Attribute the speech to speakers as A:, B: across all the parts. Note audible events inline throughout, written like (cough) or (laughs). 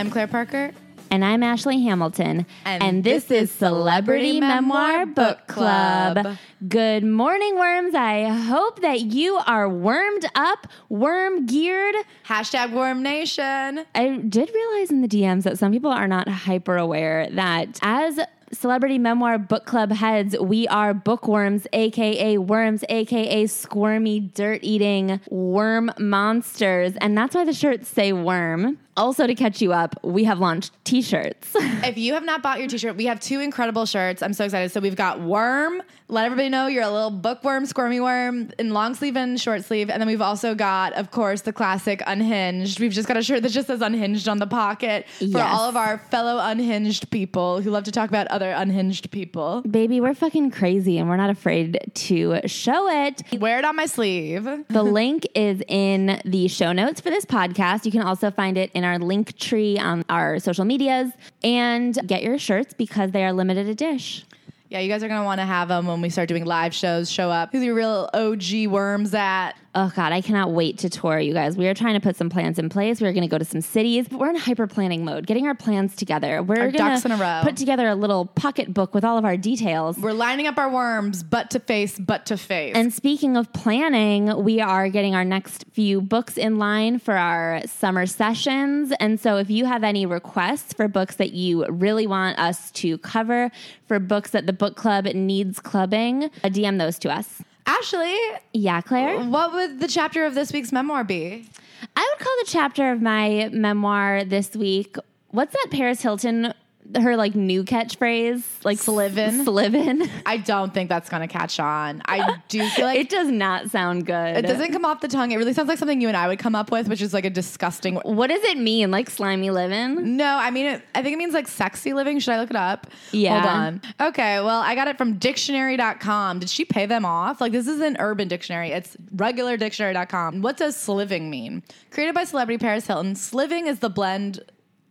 A: I'm Claire Parker.
B: And I'm Ashley Hamilton.
A: And this is Celebrity Memoir Book Club.
B: Good morning, worms. I hope that you are wormed up, worm geared.
A: Hashtag Worm Nation.
B: I did realize in the DMs that some people are not hyper aware that as Celebrity Memoir Book Club heads, we are bookworms, aka worms, aka squirmy, dirt eating worm monsters. And that's why the shirts say worm. Also, to catch you up, we have launched t shirts. (laughs)
A: If you have not bought your t-shirt, we have two incredible shirts. I'm so excited. So we've got Worm. Let everybody know you're a little bookworm, squirmy worm in long sleeve and short sleeve. And then we've also got, of course, the classic Unhinged. We've just got a shirt that just says Unhinged on the pocket for
B: Yes.
A: all of our fellow unhinged people who love to talk about other unhinged people.
B: Baby, we're fucking crazy and we're not afraid to show it.
A: Wear it on my sleeve.
B: The link is in the show notes for this podcast. You can also find it in our link tree on our social medias and get your shirts because they are limited edition.
A: Yeah, you guys are gonna want to have them when we start doing live shows. Show up. Who's your real OG worms at?
B: Oh God, I cannot wait to tour you guys. We are trying to put some plans in place. We're going to go to some cities. But we're in hyper planning mode, getting our plans together. We're going
A: a
B: to put together a little pocket book with all of our details.
A: We're lining up our worms, butt to face, butt to face.
B: And speaking of planning, we are getting our next few books in line for our summer sessions. And so if you have any requests for books that you really want us to cover, for books that the book club needs clubbing, uh, DM those to us.
A: Ashley,
B: Yeah, Claire?
A: what would the chapter of this week's memoir be?
B: I would call the chapter of my memoir this week. What's that Paris Hilton? Her like new catchphrase, like
A: Slivin'?
B: Slivin.
A: I don't think that's gonna catch on. I do (laughs) feel like
B: It does not sound good.
A: it doesn't come off the tongue. It really sounds like something you and I would come up with, which is like a disgusting.
B: What does it mean? Like slimy living?
A: No, I mean, it, I think it means like sexy living. Should I look it up?
B: Yeah.
A: Hold on. Okay, well, I got it from dictionary.com. Did she pay them off? Like, this is an urban dictionary. It's regular dictionary.com. What does sliving mean? Created by celebrity Paris Hilton, sliving is the blend,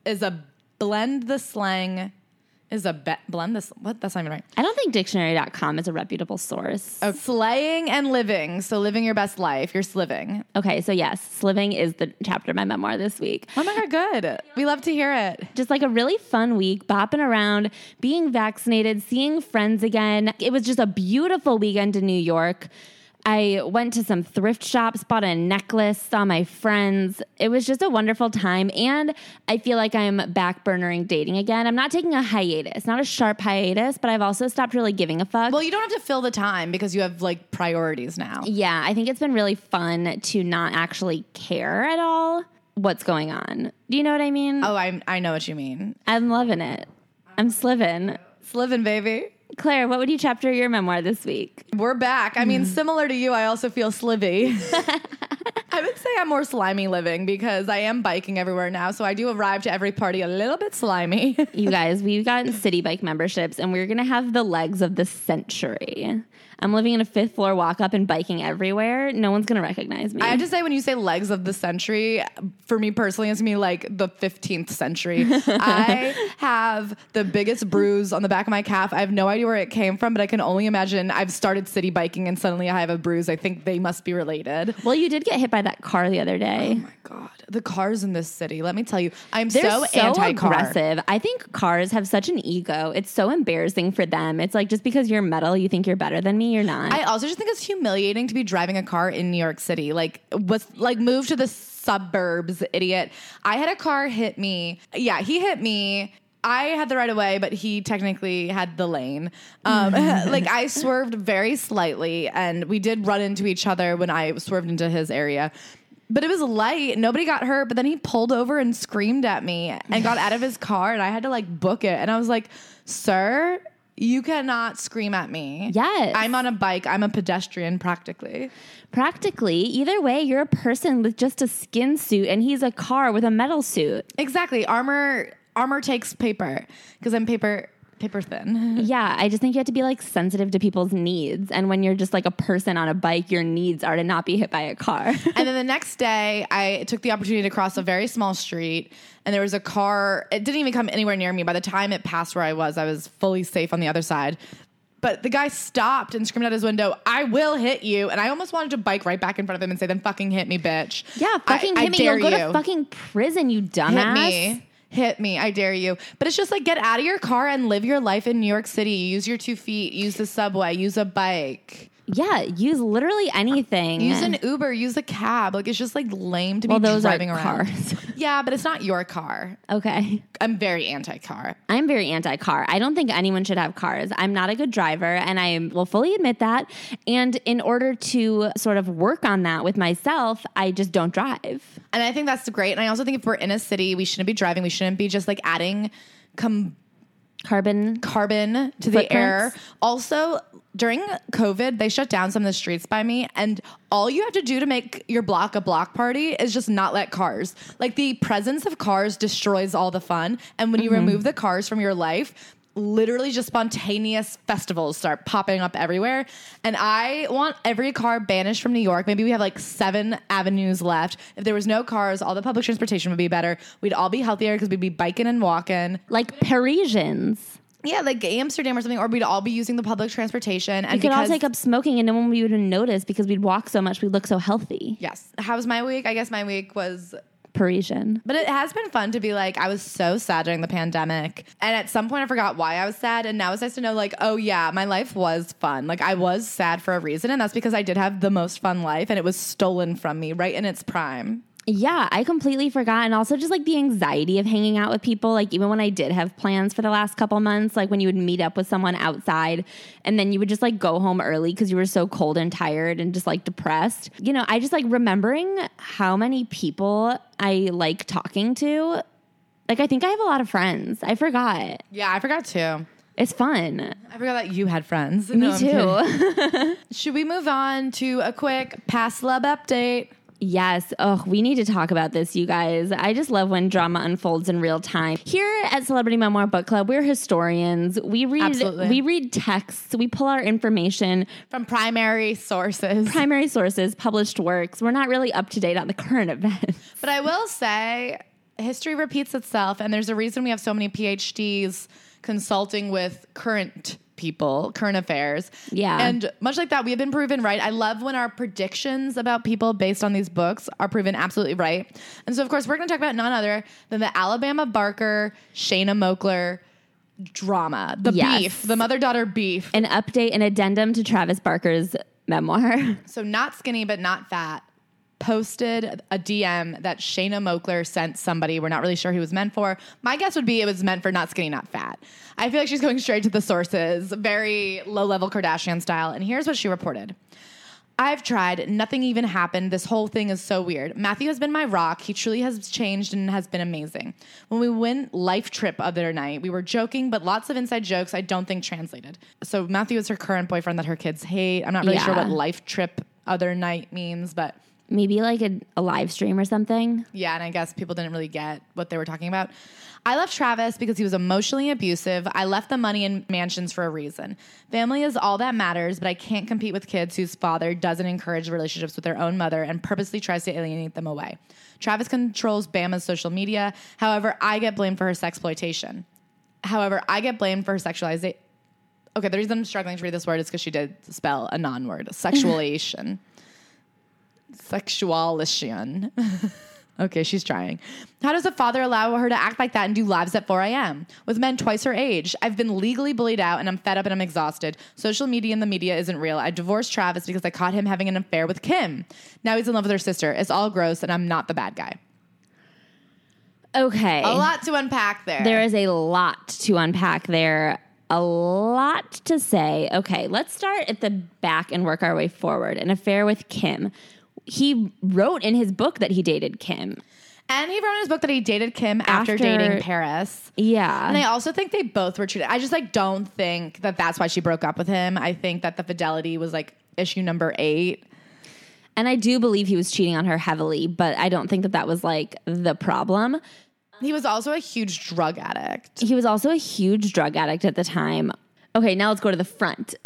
A: is a blend the slang, is a be- blend this. What? That's not even right.
B: I don't think dictionary.com is a reputable source.
A: Oh, slaying and living. So living your best life. You're sliving.
B: Okay, so yes, sliving is the chapter of my memoir this week.
A: Oh my God, good. We love to hear it.
B: Just like a really fun week, bopping around, being vaccinated, seeing friends again. It was just a beautiful weekend in New York. I went to some thrift shops, bought a necklace, saw my friends. It was just a wonderful time. And I feel like I'm backburnering dating again. I'm not taking a hiatus, not a sharp hiatus, but I've also stopped really giving a fuck.
A: Well, you don't have to fill the time because you have like priorities now.
B: Yeah, I think it's been really fun to not actually care at all what's going on. Do you know what I mean?
A: Oh, I I know what you mean.
B: I'm loving it. I'm sliving.
A: Sliving, baby.
B: Claire, what would you chapter your memoir this week?
A: We're back. I mean, hmm. similar to you, I also feel slivy. (laughs) I would say I'm more slimy living because I am biking everywhere now. So I do arrive to every party a little bit slimy.
B: You guys, we've gotten (laughs) Citi Bike memberships and we're going to have the legs of the century. I'm living in a fifth floor walk up and biking everywhere. No one's going to recognize me.
A: I have to say, when you say legs of the century, for me personally, it's me like the 15th century. (laughs) I have the biggest bruise on the back of my calf. I have no idea where it came from, but I can only imagine I've started city biking and suddenly I have a bruise. I think they must be related.
B: well, you did get hit by that car the other day.
A: Oh my God. The cars in this city, let me tell you, I'm
B: They're
A: so,
B: so,
A: anti
B: aggressive. I think cars have such an ego. It's so embarrassing for them. It's like just because you're metal, you think you're better than me. You're not.
A: I also just think it's humiliating to be driving a car in New York City. Like, was like move to the suburbs, idiot. I had a car hit me. Yeah, he hit me. I had the right of way, but he technically had the lane. Um, (laughs) like I swerved very slightly, and we did run into each other when I swerved into his area. But it was light. Nobody got hurt. But then he pulled over and screamed at me and got out of his car, and I had to like book it. And I was like, "Sir, you cannot scream at me."
B: Yes.
A: I'm on a bike. I'm a pedestrian practically.
B: Practically, either way, you're a person with just a skin suit and he's a car with a metal suit.
A: Exactly. Armor armor takes paper because I'm paper paper thin. (laughs)
B: Yeah, I just think you have to be like sensitive to people's needs. And when you're just like a person on a bike, your needs are to not be hit by a car. (laughs)
A: and then the next day, I took the opportunity to cross a very small street, and there was a car. It didn't even come anywhere near me. By the time it passed where I was, I was fully safe on the other side. But the guy stopped and screamed out his window, "I will hit you!" And I almost wanted to bike right back in front of him and say, "Then fucking hit me, bitch."
B: yeah, fucking
A: I,
B: hit
A: I
B: me.
A: dare
B: You'll go
A: you.
B: to fucking prison, you
A: hit
B: dumbass.
A: me. Hit me. I dare you. But it's just like get out of your car and live your life in New York City. Use your two feet, use the subway, use a bike.
B: Yeah, use literally anything.
A: Use an Uber, use a cab. Like it's just like lame to be
B: well, those are
A: driving around.
B: cars. (laughs)
A: Yeah, but it's not your car.
B: okay.
A: I'm very anti-car.
B: I'm very anti car. I don't think anyone should have cars. I'm not a good driver, and I will fully admit that. And in order to sort of work on that with myself, I just don't drive.
A: And I think that's great. And I also think if we're in a city, we shouldn't be driving. We shouldn't be just like adding com-
B: Carbon.
A: carbon to the air. Also, during COVID, they shut down some of the streets by me, and all you have to do to make your block a block party is just not let cars. Like the presence of cars destroys all the fun, and when you mm-hmm. remove the cars from your life, literally just spontaneous festivals start popping up everywhere. And I want every car banished from New York. Maybe we have like seven avenues left. If there was no cars, all the public transportation would be better. We'd all be healthier because we'd be biking and walking.
B: Like Parisians.
A: Yeah, like Amsterdam or something, or we'd all be using the public transportation. And
B: We could all take up smoking and no one would even notice because we'd walk so much, we'd look so healthy.
A: Yes. How was my week? I guess my week was,
B: Parisian.
A: but it has been fun to be like, I was so sad during the pandemic. And at some point, I forgot why I was sad. And now it's nice to know, like, oh, yeah, my life was fun. Like, I was sad for a reason. And that's because I did have the most fun life and it was stolen from me right in its prime.
B: Yeah, I completely forgot. And also just like the anxiety of hanging out with people. Like even when I did have plans for the last couple months, like when you would meet up with someone outside and then you would just like go home early because you were so cold and tired and just like depressed. You know, I just like remembering how many people I like talking to. Like I think I have a lot of friends. I forgot.
A: Yeah, I forgot too.
B: It's fun.
A: I forgot that you had friends.
B: Me
A: No,
B: too. (laughs)
A: Should we move on to a quick past love update?
B: Yes. Oh, we need to talk about this, you guys. I just love when drama unfolds in real time. Here at Celebrity Memoir Book Club, we're historians. We read
A: Absolutely.
B: we read texts, we pull our information,
A: From primary sources.
B: primary sources, published works. We're not really up to date on the current (laughs) events.
A: But I will say, history repeats itself, and there's a reason we have so many PhDs consulting with current people, current affairs.
B: Yeah.
A: And much like that, we have been proven right. I love when our predictions about people based on these books are proven absolutely right. And so, of course, we're going to talk about none other than the Alabama Barker, Shanna Moakler drama, the
B: Yes.
A: beef, the mother daughter beef.
B: An update, an addendum to Travis Barker's memoir. (laughs)
A: So not skinny but not fat posted a DM that Shanna Moakler sent somebody. We're not really sure who it was meant for. My guess would be it was meant for not skinny, not fat. I feel like she's going straight to the sources, very low level Kardashian style. And here's what she reported. I've tried. Nothing even happened. This whole thing is so weird. Matthew has been my rock. He truly has changed and has been amazing. When we went life trip other night, we were joking, but lots of inside jokes I don't think translated. So Matthew is her current boyfriend that her kids hate. I'm not really sure what life trip other night means, but
B: Maybe like a, a live stream or something.
A: yeah, and I guess people didn't really get what they were talking about. I left Travis because he was emotionally abusive. I left the money in mansions for a reason. Family is all that matters, but I can't compete with kids whose father doesn't encourage relationships with their own mother and purposely tries to alienate them away. Travis controls Bama's social media. However, I get blamed for her sexploitation. However, I get blamed for her sexualization. Okay, the reason I'm struggling to read this word is because she did spell a non-word, (laughs) sexualization. Sexualation. (laughs) okay, she's trying. How does a father allow her to act like that and do lives at 4 a.m. with men twice her age? I've been legally bullied out and I'm fed up and I'm exhausted. Social media and the media isn't real. I divorced Travis because I caught him having an affair with Kim. Now he's in love with her sister. It's all gross and I'm not the bad guy.
B: Okay.
A: A lot to unpack there.
B: There is a lot to unpack there. A lot to say. Okay, let's start at the back and work our way forward. An affair with Kim. He wrote in his book that he dated Kim.
A: and he wrote in his book that he dated Kim after,
B: After-
A: dating Paris.
B: Yeah.
A: And I also think they both were treated. I just like don't think that that's why she broke up with him. I think that the fidelity was like issue number eight.
B: and I do believe he was cheating on her heavily, but I don't think that that was like the problem.
A: He was also a huge drug addict.
B: He was also a huge drug addict at the time. Okay, now let's go to the front. (laughs)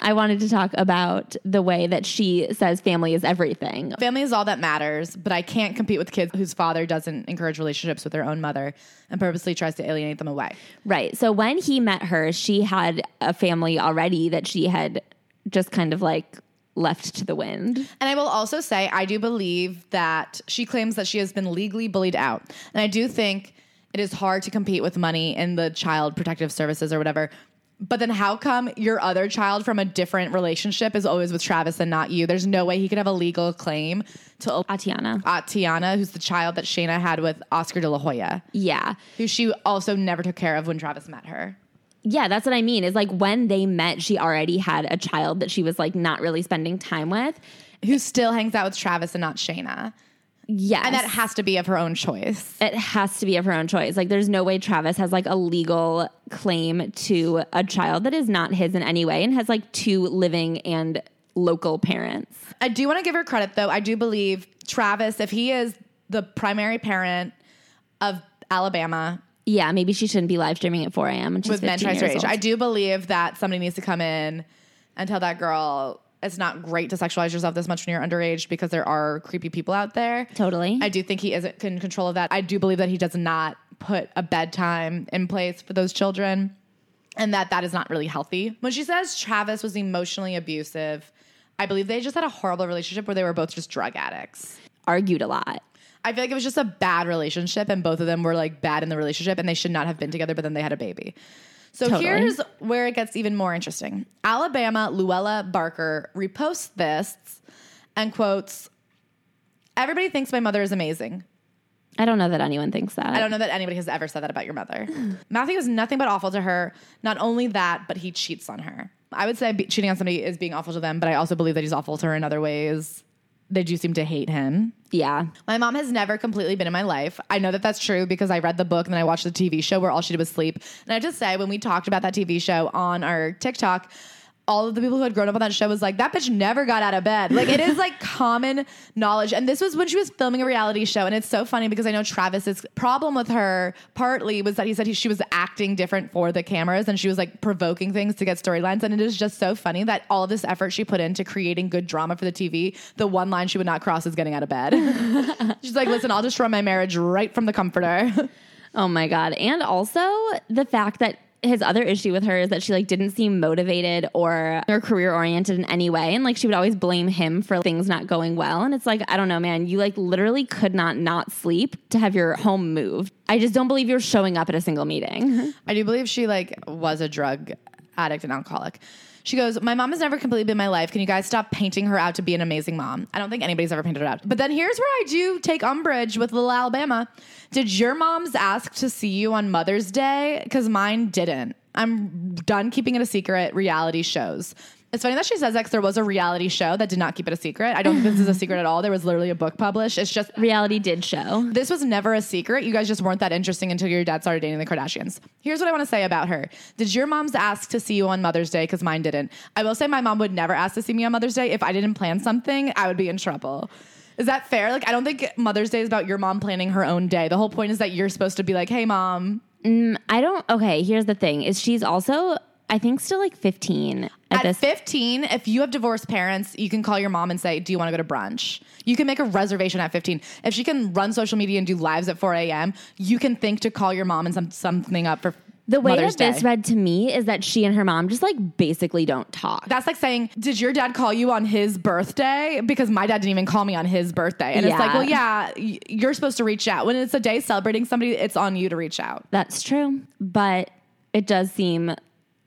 B: I wanted to talk about the way that she says family is everything.
A: Family is all that matters, but I can't compete with kids whose father doesn't encourage relationships with their own mother and purposely tries to alienate them away.
B: Right. So when he met her, she had a family already that she had just kind of like left to the wind.
A: And I will also say, I do believe that she claims that she has been legally bullied out. And I do think it is hard to compete with money in the child protective services or whatever. But then how come your other child from a different relationship is always with Travis and not you? There's no way he could have a legal claim to
B: Atiana.
A: Uh, Tiana, who's the child that Shanna had with Oscar de la Hoya,
B: Yeah.
A: who she also never took care of when Travis met her.
B: Yeah, that's what I mean. Is like when they met, she already had a child that she was like not really spending time with.
A: Who still hangs out with Travis and not Shanna.
B: Yes.
A: And that has to be of her own choice.
B: it has to be of her own choice. Like, there's no way Travis has like a legal claim to a child that is not his in any way and has like two living and local parents.
A: I do want to give her credit though. I do believe Travis, if he is the primary parent of Alabama
B: Yeah, maybe she shouldn't be live streaming at 4 a.m.
A: with men
B: 15
A: twice her age. I do believe that somebody needs to come in and tell that girl it's not great to sexualize yourself this much when you're underage because there are creepy people out there.
B: Totally.
A: I do think he is in control of that. I do believe that he does not put a bedtime in place for those children and that that is not really healthy. When she says Travis was emotionally abusive, I believe they just had a horrible relationship where they were both just drug addicts.
B: Argued a lot.
A: I feel like it was just a bad relationship and both of them were like bad in the relationship and they should not have been together, but then they had a baby. So
B: Totally.
A: here's where it gets even more interesting. Alabama Luella Barker reposts this and quotes, Everybody thinks my mother is amazing.
B: I don't know that anyone thinks that.
A: I don't know that anybody has ever said that about your mother. Hmm. Matthew is nothing but awful to her. Not only that, but he cheats on her. I would say be- cheating on somebody is being awful to them, but I also believe that he's awful to her in other ways. They do seem to hate him.
B: Yeah.
A: My mom has never completely been in my life. I know that that's true because I read the book and then I watched the TV show where all she did was sleep. And I just say, when we talked about that TV show on our TikTok, all of the people who had grown up on that show was like, that bitch never got out of bed. Like, it is like (laughs) common knowledge. And this was when she was filming a reality show. And it's so funny because I know Travis's problem with her partly was that he said he, she was acting different for the cameras and she was like provoking things to get storylines. And it is just so funny that all of this effort she put into creating good drama for the TV, the one line she would not cross is getting out of bed. (laughs) She's like, listen, I'll destroy my marriage right from the comforter. (laughs)
B: Oh my god. And also the fact that his other issue with her is that she like didn't seem motivated or or career oriented in any way and like she would always blame him for things not going well and it's like I don't know man you like literally could not not sleep to have your home moved. I just don't believe you're showing up at a single meeting.
A: I do believe she like was a drug addict and alcoholic. She goes, My mom has never completely been my life. Can you guys stop painting her out to be an amazing mom? I don't think anybody's ever painted her out. But then here's where I do take umbrage with little Alabama. Did your moms ask to see you on Mother's Day? Because mine didn't. I'm done keeping it a secret. Reality shows. It's funny that she says that there was a reality show that did not keep it a secret. I don't think this is a secret at all. There was literally a book published. It's just
B: Reality did show.
A: this was never a secret. You guys just weren't that interesting until your dad started dating the Kardashians. Here's what I want to say about her. Did your moms ask to see you on Mother's Day? Because mine didn't. I will say my mom would never ask to see me on Mother's Day. If I didn't plan something, I would be in trouble. Is that fair? Like, I don't think Mother's Day is about your mom planning her own day. The whole point is that you're supposed to be like, hey, mom.
B: Mm, I don't okay, here's the thing is she's also I think still like 15 at,
A: At
B: this
A: 15, if you have divorced parents, you can call your mom and say, Do you want to go to brunch? You can make a reservation at 15. If she can run social media and do lives at 4 a.m., you can think to call your mom and some, something up for
B: The way
A: Mother's
B: that this
A: Day.
B: read to me is that she and her mom just like basically don't talk.
A: That's like saying, Did your dad call you on his birthday? Because my dad didn't even call me on his birthday. And it's like, Well, yeah, you're supposed to reach out. When it's a day celebrating somebody, it's on you to reach out.
B: That's true, but it does seem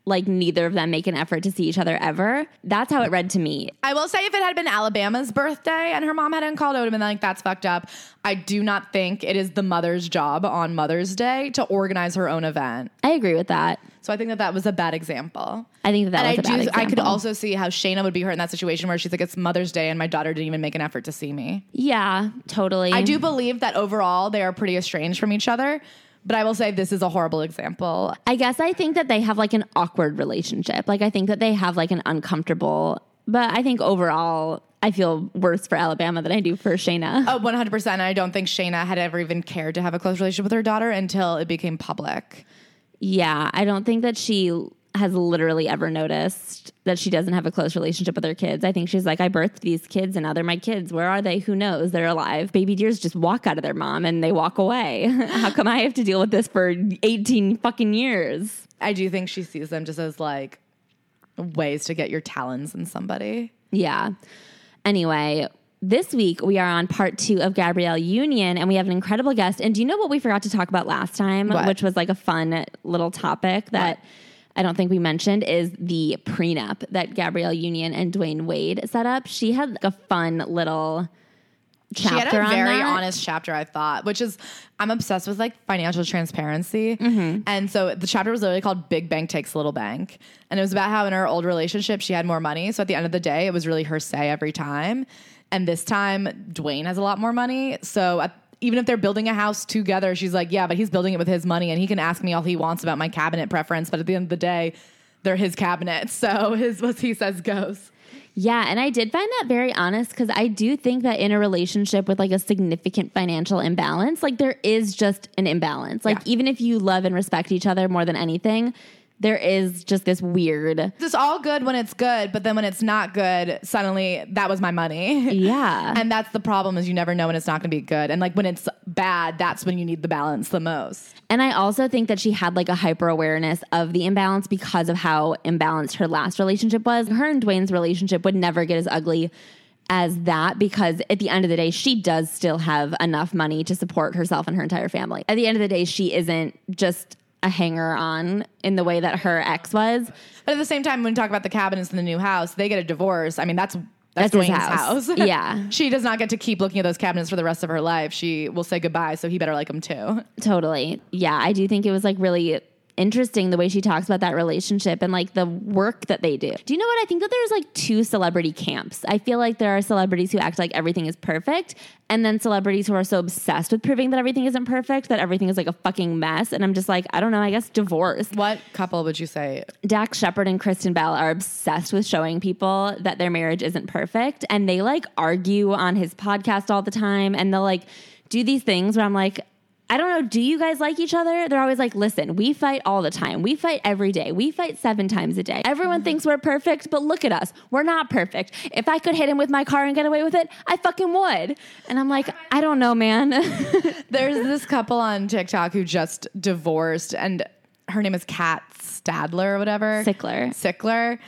B: like neither of them make an effort to see each other ever. That's how it read to me.
A: I will say if it had been Alabama's birthday and her mom hadn't called, I would have been like, that's fucked up. I do not think it is the mother's job on Mother's Day to organize her own event.
B: I agree with that.
A: So I think that that was a bad example.
B: I think that, that
A: and
B: was
A: I
B: a bad example.
A: I could also see how Shanna would be hurt in that situation where she's like, "It's Mother's Day, and my daughter didn't even make an effort to see me."
B: yeah, totally.
A: I do believe that overall they are pretty estranged from each other, but I will say this is a horrible example.
B: I guess I think that they have like an awkward relationship. Like I think that they have like an uncomfortable. But I think overall, I feel worse for Alabama than I do for Shanna.
A: Oh, 100%. I don't think Shanna had ever even cared to have a close relationship with her daughter until it became public.
B: Yeah, I don't think that she has literally ever noticed that she doesn't have a close relationship with her kids. I think she's like, I birthed these kids and now they're my kids. Where are they? Who knows? They're alive. Baby deers just walk out of their mom and they walk away. (laughs) How come I have to deal with this for 18 fucking years?
A: I do think she sees them just as like ways to get your talons in somebody.
B: Yeah. Anyway, this week we are on part two of Gabrielle Union, and we have an incredible guest. And do you know what we forgot to talk about last time,
A: What?
B: which was like a fun little topic that I don't think we mentioned is the prenup that Gabrielle Union and Dwyane Wade set up. She had like a fun little
A: She had
B: chapter
A: a
B: on
A: very
B: that.
A: honest chapter, I thought, which is I'm obsessed with like financial transparency.
B: Mm-hmm.
A: And so the chapter was literally called Big Bank Takes Little Bank. And it was about how in her old relationship she had more money. So at the end of the day, it was really her say every time. And this time, Dwyane has a lot more money. So at, even if they're building a house together, she's like, yeah, but he's building it with his money and he can ask me all he wants about my cabinet preference. But at the end of the day, they're his cabinets. (laughs) So his what he says goes.
B: Yeah, and I did find that very honest because I do think that in a relationship with like a significant financial imbalance, like there is just an imbalance. Like
A: Yeah.
B: even if you love and respect each other more than anything, there is just this weird.
A: It's all good when it's good, but then when it's not good, suddenly that was my money. (laughs)
B: Yeah.
A: And that's the problem is you never know when it's not going to be good. And like when it's bad, that's when you need the balance the most.
B: And I also think that she had like a hyper awareness of the imbalance because of how imbalanced her last relationship was. Her and Dwyane's relationship would never get as ugly as that because at the end of the day, she does still have enough money to support herself and her entire family. At the end of the day, she isn't just a hanger on in the way that her ex was.
A: But at the same time, when we talk about the cabinets in the new house, they get a divorce. I mean, that's that's,
B: That's his
A: Dwyane's
B: house.
A: house. (laughs)
B: Yeah.
A: she does not get to keep looking at those cabinets for the rest of her life. She will say goodbye, so he better like them too.
B: Totally. Yeah, I do think it was like really interesting the way she talks about that relationship and like the work that they do. Do you know what? I think that there's like two celebrity camps. I feel like there are celebrities who act like everything is perfect, and then celebrities who are so obsessed with proving that everything isn't perfect that everything is like a fucking mess. And I'm just like, I don't know, I guess divorce.
A: What couple would you say?
B: Dax Shepard and Kristen Bell are obsessed with showing people that their marriage isn't perfect. And they like argue on his podcast all the time. And they'll like do these things where I'm like, I don't know, do you guys like each other? They're always like, listen, we fight all the time. We fight every day. We fight seven times a day. Everyone mm-hmm. thinks we're perfect, but look at us. We're not perfect. If I could hit him with my car and get away with it, I fucking would. And I'm like, I don't know, man. (laughs)
A: There's this couple on TikTok who just divorced, and her name is Kat Stadler or whatever.
B: Stickler.
A: Stickler.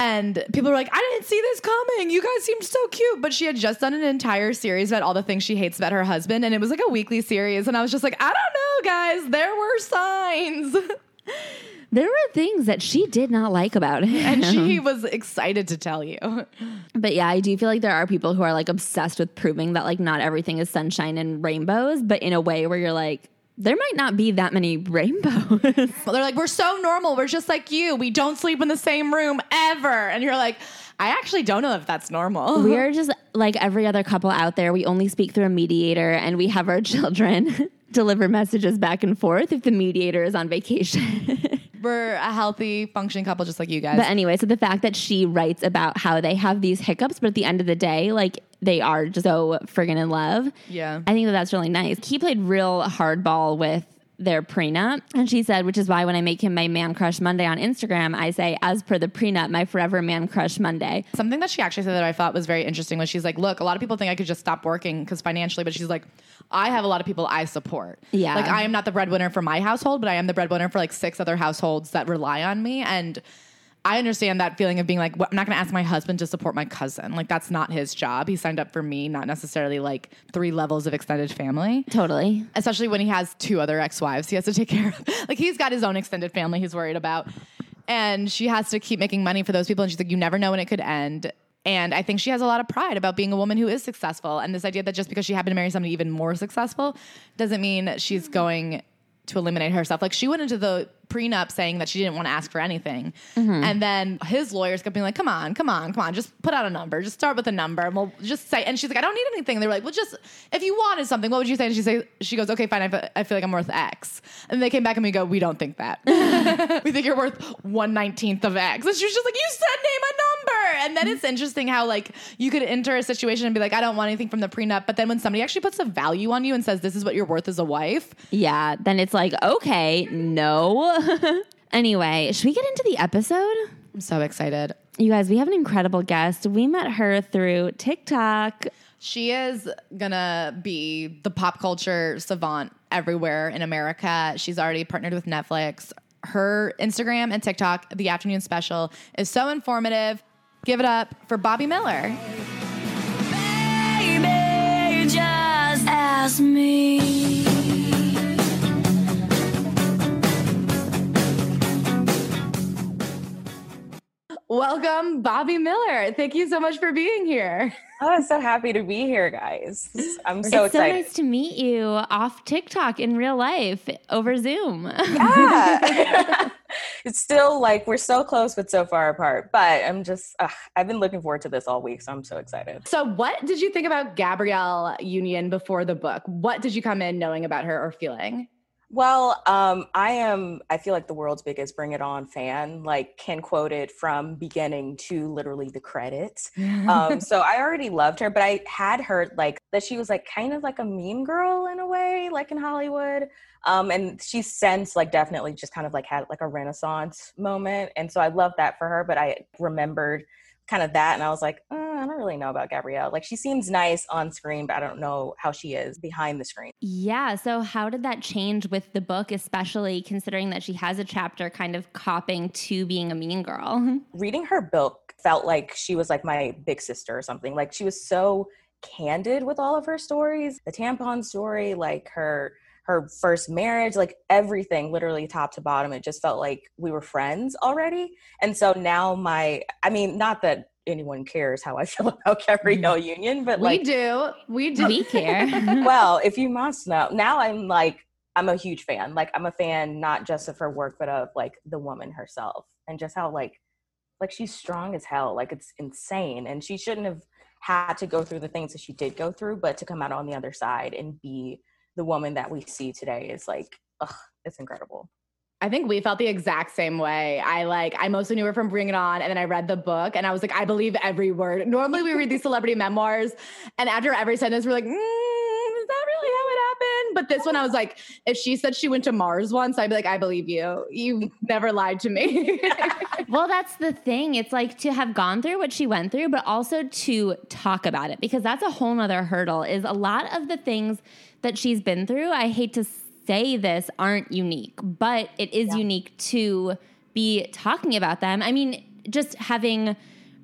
A: And people were like, I didn't see this coming. You guys seemed so cute. But she had just done an entire series about all the things she hates about her husband. And it was like a weekly series. And I was just like, I don't know, guys. There were signs. (laughs)
B: there were things that she did not like about him.
A: and she (laughs) was excited to tell you.
B: But yeah, I do feel like there are people who are like obsessed with proving that like not everything is sunshine and rainbows, but in a way where you're like, there might not be that many rainbows. (laughs)
A: They're like, we're so normal. We're just like you. We don't sleep in the same room ever. And you're like, I actually don't know if that's normal.
B: we are (laughs) just like every other couple out there. We only speak through a mediator and we have our (laughs) children deliver messages back and forth if the mediator is on vacation.
A: We're a healthy, functioning couple just like you guys.
B: but anyway, so the fact that she writes about how they have these hiccups, but at the end of the day, like they are just so friggin' in love.
A: Yeah.
B: I think that that's really nice. He played real hardball with their prenup. And she said, which is why when I make him my man crush Monday on Instagram, I say, as per the prenup, my forever man crush Monday.
A: Something that she actually said that I thought was very interesting was she's like, look, a lot of people think I could just stop working because financially, but she's like, I have a lot of people I support.
B: Yeah.
A: Like I am not the breadwinner for my household, but I am the breadwinner for like six other households that rely on me. And I understand that feeling of being like, "What- I'm not going to ask my husband to support my cousin. Like that's not his job. He signed up for me, not necessarily like three levels of extended family.
B: Totally.
A: especially when he has two other ex-wives he has to take care of. (laughs) Like he's got his own extended family he's worried about. And she has to keep making money for those people and she's like you never know when it could end. And I think she has a lot of pride about being a woman who is successful and this idea that just because she happened to marry somebody even more successful doesn't mean she's going to eliminate herself. Like she went into the prenup saying that she didn't want to ask for anything. Mm-hmm. And then his lawyers kept being like, come on, come on, come on, just put out a number. Just start with a number and we'll just say, and she's like, I don't need anything. They were like, well, just, if you wanted something, what would you say? And she say, she goes, okay, fine. I fe- I feel like I'm worth X. And they came back and we go, we don't think that. (laughs) we think you're worth one nineteenth of X. And she was just like, you said name a number. And then it's interesting how like you could enter a situation and be like, I don't want anything from the prenup. But then when somebody actually puts a value on you and says, this is what you're worth as a wife,
B: Yeah. Then it's like, okay, no. (laughs) anyway, should we get into the episode?
A: I'm so excited.
B: You guys, we have an incredible guest. We met her through TikTok.
A: She is gonna be the pop culture savant everywhere in America. She's already partnered with Netflix. Her Instagram and TikTok, the afternoon special, is so informative. Give it up for Bobbi Miller.
C: Baby, just ask me.
A: Welcome, Bobbi Miller. Thank you so much for being here.
D: Oh, I'm so happy to be here, guys. I'm so
B: it's
D: excited.
B: so nice to meet you off TikTok in real life over Zoom.
D: yeah. (laughs) it's still like we're so close but so far apart. But I'm just, uh, I've been looking forward to this all week, so I'm so excited.
A: So, what did you think about Gabrielle Union before the book? What did you come in knowing about her or feeling?
D: Well, um, I am, I feel like the world's biggest Bring It On fan, like, can quote it from beginning to literally the credits. Um, (laughs) so I already loved her, but I had heard like that she was like kind of like a mean girl in a way, like in Hollywood. Um, and she's since like definitely just kind of like had like a renaissance moment. And so I love that for her, but I remembered kind of that and I was like, uh, I don't really know about Gabrielle. Like she seems nice on screen, but I don't know how she is behind the screen.
B: Yeah. So, how did that change with the book, especially considering that she has a chapter kind of copping to being a mean girl? (laughs)
D: Reading her book felt like she was like my big sister or something. Like she was so candid with all of her stories the tampon story, like her her first marriage, like everything, literally top to bottom. It just felt like we were friends already. And so now my, I mean, not that anyone cares how I (laughs) feel about mm-hmm. Gabrielle Union, but like,
A: we do. We do.
B: We (laughs) care. (laughs)
D: well, if you must know, now I'm like, I'm a huge fan. Like, I'm a fan not just of her work, but of like the woman herself and just how like, like she's strong as hell. Like, it's insane. And she shouldn't have had to go through the things that she did go through, but to come out on the other side and be the woman that we see today is like, ugh, it's incredible.
A: I think we felt the exact same way. I like, I mostly knew her from Bring It On, and then I read the book, and I was like, I believe every word. Normally, we read these celebrity memoirs, and after every sentence, we're like, mm, is that really? But this one, I was like, if she said she went to Mars once, I'd be like, I believe you. You never lied to me. (laughs)
B: well, that's the thing. It's like to have gone through what she went through, but also to talk about it because that's a whole nother hurdle. Is a lot of the things that she's been through, I hate to say this, aren't unique, but it is yeah. unique to be talking about them. I mean, just having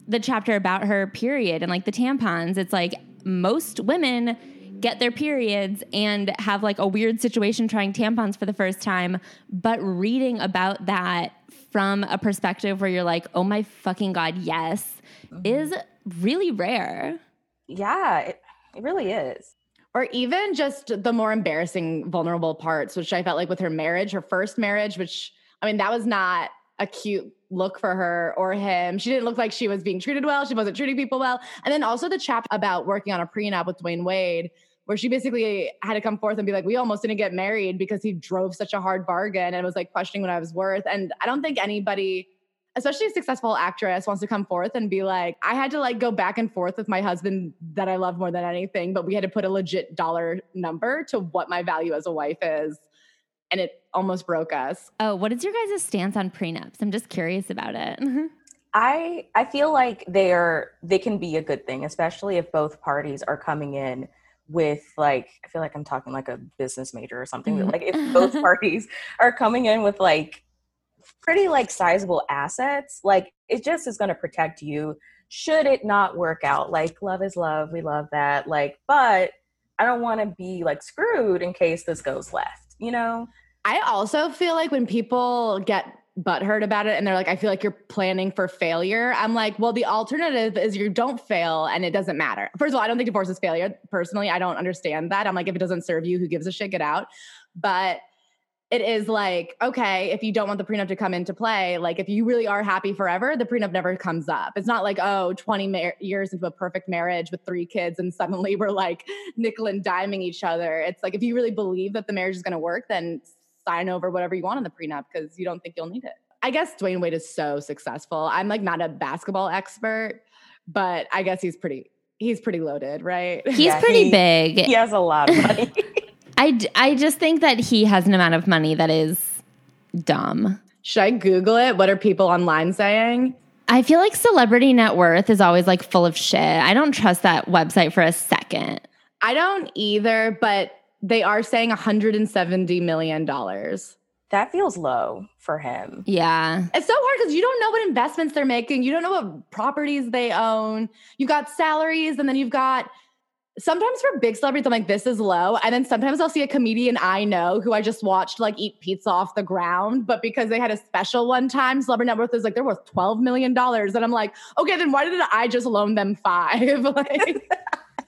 B: the chapter about her period and like the tampons, it's like most women get their periods and have like a weird situation trying tampons for the first time, but reading about that from a perspective where you're like, oh my fucking God, yes, mm-hmm. is really rare.
D: Yeah, it, it really is
A: or even just the more embarrassing vulnerable parts which i felt like with her marriage her first marriage which i mean that was not a cute look for her or him she didn't look like she was being treated well she wasn't treating people well and then also the chapter about working on a prenup with dwyane wade where she basically had to come forth and be like we almost didn't get married because he drove such a hard bargain and was like questioning what i was worth and i don't think anybody especially a successful actress wants to come forth and be like, I had to like go back and forth with my husband that I love more than anything, but we had to put a legit dollar number to what my value as a wife is. And it almost broke us.
B: Oh, what is your guys' stance on prenups? I'm just curious about it. (laughs)
D: I I feel like they are they can be a good thing, especially if both parties are coming in with like I feel like I'm talking like a business major or something. But mm-hmm. like if both (laughs) parties are coming in with like pretty like sizable assets, like it just is going to protect you should it not work out. Like love is love, we love that. Like, but I don't want to be like screwed in case this goes left, you know?
A: I also feel like when people get butthurt about it and they're like, I feel like you're planning for failure. I'm like, well, the alternative is you don't fail and it doesn't matter. First of all, I don't think divorce is failure. Personally, I don't understand that. I'm like, if it doesn't serve you, who gives a shit? Get out. But it is like, okay, if you don't want the prenup to come into play, like if you really are happy forever, the prenup never comes up. It's not like, oh, 20 mar- years into a perfect marriage with three kids and suddenly (laughs) we're like nickel and diming each other. It's like, if you really believe that the marriage is going to work, then sign over whatever you want in the prenup because you don't think you'll need it. I guess Dwyane Wade is so successful. I'm like not a basketball expert, but I guess he's pretty he's pretty loaded, right?
B: He's yeah, pretty
D: he,
B: big.
D: He has a lot of money. (laughs)
B: I, I just think that he has an amount of money that is dumb.
A: Should I Google it? What are people online saying?
B: I feel like celebrity net worth is always like full of shit. I don't trust that website for a second.
A: I don't either, but they are saying $170 million.
D: that feels low for him.
B: Yeah.
A: It's so hard because you don't know what investments they're making. You don't know what properties they own. You've got salaries, and then you've got sometimes for big celebrities, I'm like, this is low. And then sometimes I'll see a comedian I know who I just watched like eat pizza off the ground, but because they had a special one time, celebrity net worth is like they're worth $12 million. And I'm like, okay, then why did I just loan them five? (laughs) like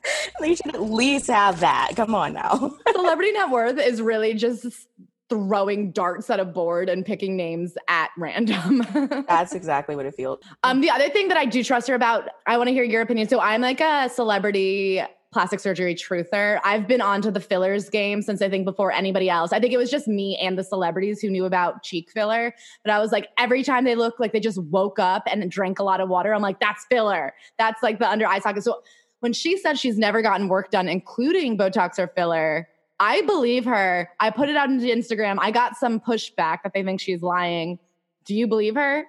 A: (laughs)
D: They should at least have that. Come on now. (laughs)
A: celebrity net worth is really just throwing darts at a board and picking names at random. (laughs)
D: That's exactly what it feels.
A: um, the other thing that I do trust her about, I want to hear your opinion. So I'm like a celebrity plastic surgery truther. I've been onto the fillers game since I think before anybody else. I think it was just me and the celebrities who knew about cheek filler. But I was like, every time they look like they just woke up and drank a lot of water, I'm like, that's filler. That's like the under eye socket. So when she said she's never gotten work done, including Botox or filler, I believe her. I put it out into Instagram. I got some pushback that they think she's lying. Do you believe her?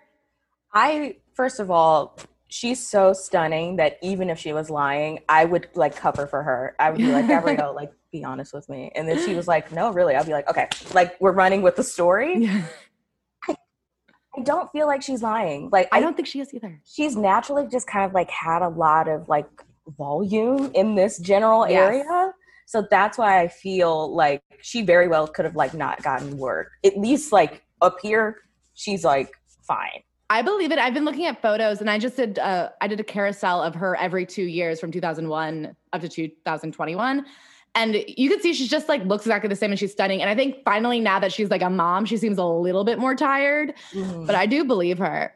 D: I first of all, she's so stunning that even if she was lying, I would like cover for her. I would be like, Gabrielle, (laughs) like be honest with me. And then she was like, No, really. I'd be like, Okay, like we're running with the story.
A: Yeah.
D: I don't feel like she's lying. Like
A: I don't think she is either.
D: she's naturally just kind of like had a lot of like volume in this general
A: Yes.
D: area. So that's why I feel like she very well could have like not gotten work. At least like up here, she's like fine.
A: I believe it. I've been looking at photos, and I just did. Uh, I did a carousel of her every two years from 2001 up to 2021, and you can see she's just like looks exactly the same, and she's stunning. And I think finally now that she's like a mom, she seems a little bit more tired. But I do believe her.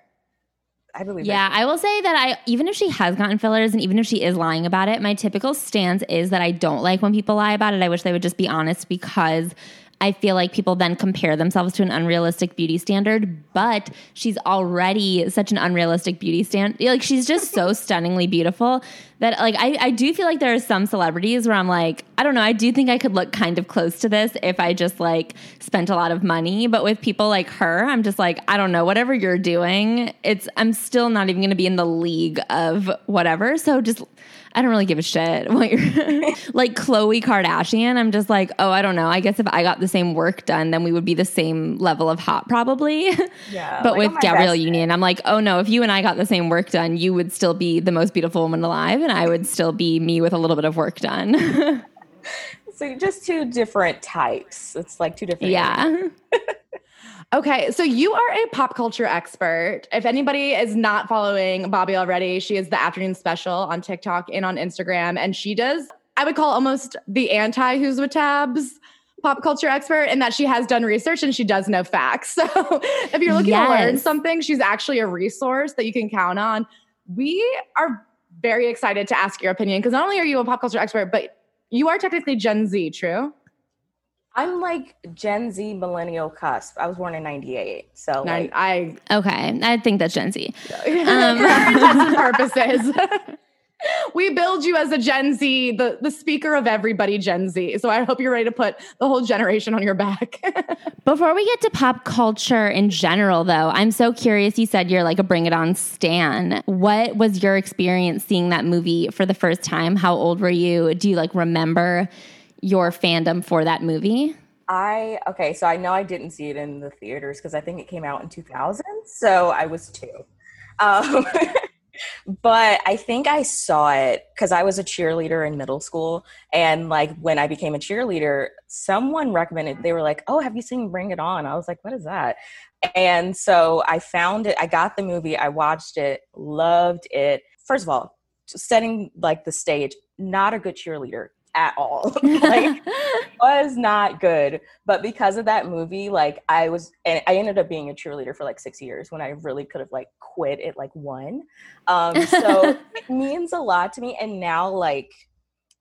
D: I believe
B: Yeah, I will say that I even if she has gotten fillers and even if she is lying about it, my typical stance is that I don't like when people lie about it. I wish they would just be honest because I feel like people then compare themselves to an unrealistic beauty standard, but she's already such an unrealistic beauty standard. Like she's just so (laughs) stunningly beautiful that like I, I do feel like there are some celebrities where I'm like, I don't know, I do think I could look kind of close to this if I just like spent a lot of money. But with people like her, I'm just like, I don't know, whatever you're doing, it's I'm still not even gonna be in the league of whatever. So just I don't really give a shit (laughs) what you're (laughs) like Khloe Kardashian. I'm just like, oh, I don't know. I guess if I got the same work done, then we would be the same level of hot, probably. (laughs)
D: Yeah,
B: but
D: like,
B: with Gabrielle Union, I'm like, oh no, if you and I got the same work done, you would still be the most beautiful woman alive, and I would still be me with a little bit of work done.
D: So just two different types. It's like two different.
B: yeah.
A: Okay, so you are a pop culture expert. If anybody is not following Bobbi already, she is the afternoon special on TikTok and on Instagram, and she does. I would call almost the anti Who's with Tabs pop culture expert in that she has done research and she does know facts. (laughs) So if you're looking to learn something, she's actually a resource that you can count on. We are very excited to ask your opinion because not only are you a pop culture expert, but you are technically Gen Z, true?
D: I'm like Gen Z millennial cusp. I was born in '98, so
A: Nine-
D: like,
A: I
B: Okay, I think that's Gen Z.
A: Um, (laughs) for all intents purposes. (laughs) we build you as a Gen Z, the, the speaker of everybody Gen Z. So I hope you're ready to put the whole generation on your back. (laughs)
B: Before we get to pop culture in general, though, I'm so curious. You said you're like a Bring It On stan. What was your experience seeing that movie for the first time? How old were you? Do you like remember your fandom for that movie?
D: I okay. So I know I didn't see it in the theaters because I think it came out in 2000. So I was two. Um, (laughs) but I think I saw it because I was a cheerleader in middle school, and like when I became a cheerleader, someone recommended. They were like, "Oh, have you seen Bring It On?" I was like, "What is that?" And so I found it. I got the movie. I watched it. Loved it. First of all, setting like the stage. Not a good cheerleader at all. (laughs) (laughs) like was not good. But because of that movie, like I was, and I ended up being a cheerleader for like six years when I really could have like quit at like one. Um, so (laughs) it means a lot to me. And now, like,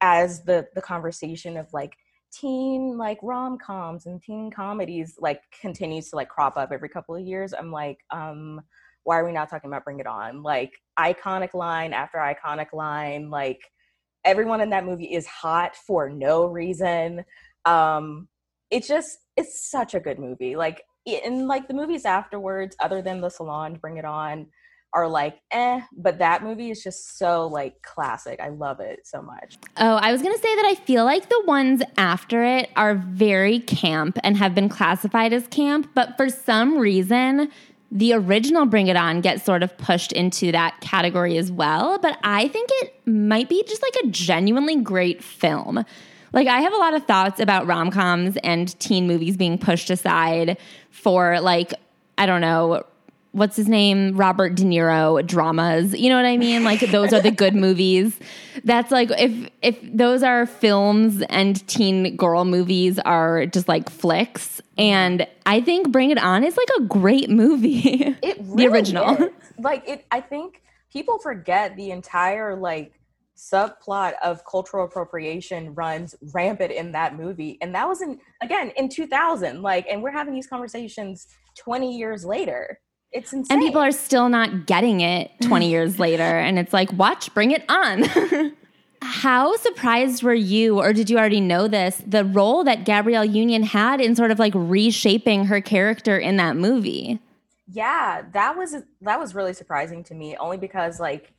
D: as the the conversation of like teen like rom coms and teen comedies like continues to like crop up every couple of years, I'm like, um, why are we not talking about Bring It On? Like iconic line after iconic line, like everyone in that movie is hot for no reason um it's just it's such a good movie like i- and like the movies afterwards other than the salon bring it on are like eh, but that movie is just so like classic. I love it so much.
B: Oh, I was gonna say that I feel like the ones after it are very camp and have been classified as camp, but for some reason, the original Bring It On gets sort of pushed into that category as well. But I think it might be just like a genuinely great film. Like, I have a lot of thoughts about rom coms and teen movies being pushed aside for, like, I don't know, what's his name? Robert de niro dramas. You know what i mean? Like those are the good (laughs) movies. That's like if if those are films and teen girl movies are just like flicks. And i think bring it on is like a great movie. (laughs)
D: It really
B: the original.
D: is. like it I think people forget the entire like subplot of cultural appropriation runs rampant in that movie. And that was in again in 2000 like and we're having these conversations 20 years later it's insane.
B: and people are still not getting it 20 years (laughs) later. And it's like watch bring it on. (laughs) How surprised were you or did you already know this the role that gabrielle union had in sort of like reshaping her character in that movie?
D: Yeah that was that was really surprising to me only because like